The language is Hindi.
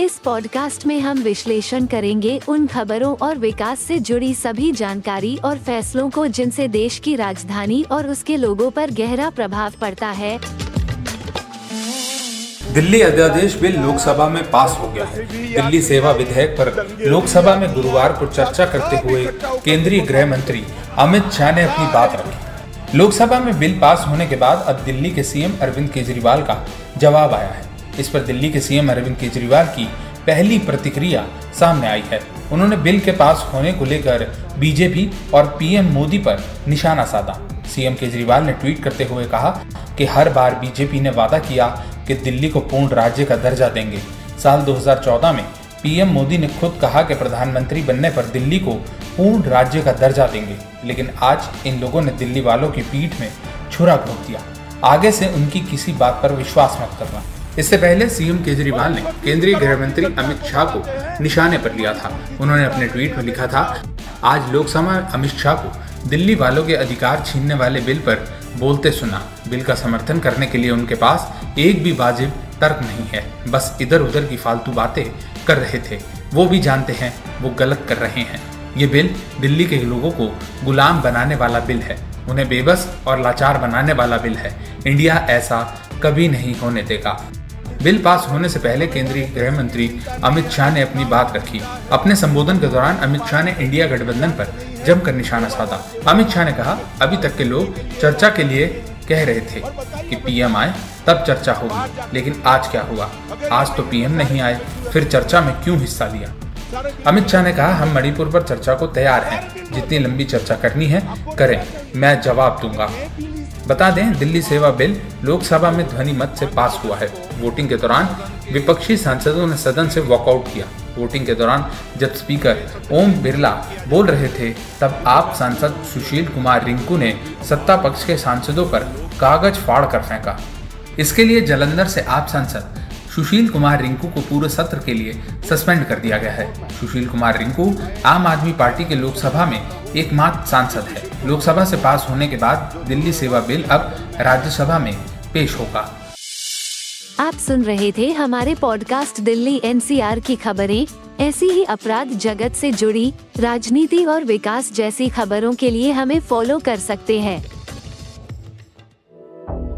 इस पॉडकास्ट में हम विश्लेषण करेंगे उन खबरों और विकास से जुड़ी सभी जानकारी और फैसलों को जिनसे देश की राजधानी और उसके लोगों पर गहरा प्रभाव पड़ता है। दिल्ली अध्यादेश बिल लोकसभा में पास हो गया है। दिल्ली सेवा विधेयक पर लोकसभा में गुरुवार को चर्चा करते हुए केंद्रीय गृह मंत्री अमित शाह ने अपनी बात रखी। लोकसभा में बिल पास होने के बाद अब दिल्ली के सीएम अरविंद केजरीवाल का जवाब आया है। इस पर दिल्ली के सीएम अरविंद केजरीवाल की पहली प्रतिक्रिया सामने आई है। उन्होंने बिल के पास होने को लेकर बीजेपी और पीएम मोदी पर निशाना साधा। सीएम केजरीवाल ने ट्वीट करते हुए कहा कि हर बार बीजेपी ने वादा किया कि दिल्ली को पूर्ण राज्य का दर्जा देंगे। साल 2014 में पीएम मोदी ने खुद कहा कि प्रधानमंत्री बनने पर दिल्ली को पूर्ण राज्य का दर्जा देंगे, लेकिन आज इन लोगों ने दिल्ली वालों की पीठ में छुरा घोंप दिया। आगे से उनकी किसी बात पर विश्वास मत करना। इससे पहले सीएम केजरीवाल ने केंद्रीय गृह मंत्री अमित शाह को निशाने पर लिया था। उन्होंने अपने ट्वीट में लिखा था, आज लोकसभा में अमित शाह को दिल्ली वालों के अधिकार छीनने वाले बिल पर बोलते सुना बिल का समर्थन करने के लिए उनके पास एक भी वाजिब तर्क नहीं है। बस इधर उधर की फालतू बातें कर रहे थे। वो भी जानते हैं, वो गलत कर रहे हैं। ये बिल दिल्ली के लोगों को गुलाम बनाने वाला बिल है। उन्हें बेबस और लाचार बनाने वाला बिल है। इंडिया ऐसा कभी नहीं होने देगा। बिल पास होने से पहले केंद्रीय गृह मंत्री अमित शाह ने अपनी बात रखी। अपने संबोधन के दौरान अमित शाह ने इंडिया गठबंधन पर जमकर निशाना साधा। अमित शाह ने कहा, अभी तक के लोग चर्चा के लिए कह रहे थे कि पीएम आए, तब चर्चा होगी, लेकिन आज क्या हुआ? आज तो पीएम नहीं आए, फिर चर्चा में क्यों हिस्सा लिया? अमित शाह ने कहा, हम मणिपुर पर चर्चा को तैयार हैं। जितनी लंबी चर्चा करनी है, करें। मैं जवाब दूँगा। बता दें, दिल्ली सेवा बिल लोकसभा में ध्वनि मत से पास हुआ है। वोटिंग के दौरान विपक्षी सांसदों ने सदन से वॉकआउट किया। वोटिंग के दौरान जब स्पीकर ओम बिरला बोल रहे थे, तब आप सांसद सुशील कुमार रिंकू ने सत्ता पक्ष के सांसदों पर कागज़ फाड़ कर फेंका। इसके लिए जलंधर से आप सांसद सुशील कुमार रिंकू को पूरे सत्र के लिए सस्पेंड कर दिया गया है। सुशील कुमार रिंकू आम आदमी पार्टी के लोकसभा में एकमात्र सांसद है। लोकसभा से पास होने के बाद दिल्ली सेवा बिल अब राज्यसभा में पेश होगा। आप सुन रहे थे हमारे पॉडकास्ट दिल्ली एनसीआर की खबरें। ऐसी ही अपराध जगत से जुड़ी, राजनीति और विकास जैसी खबरों के लिए हमें फॉलो कर सकते हैं।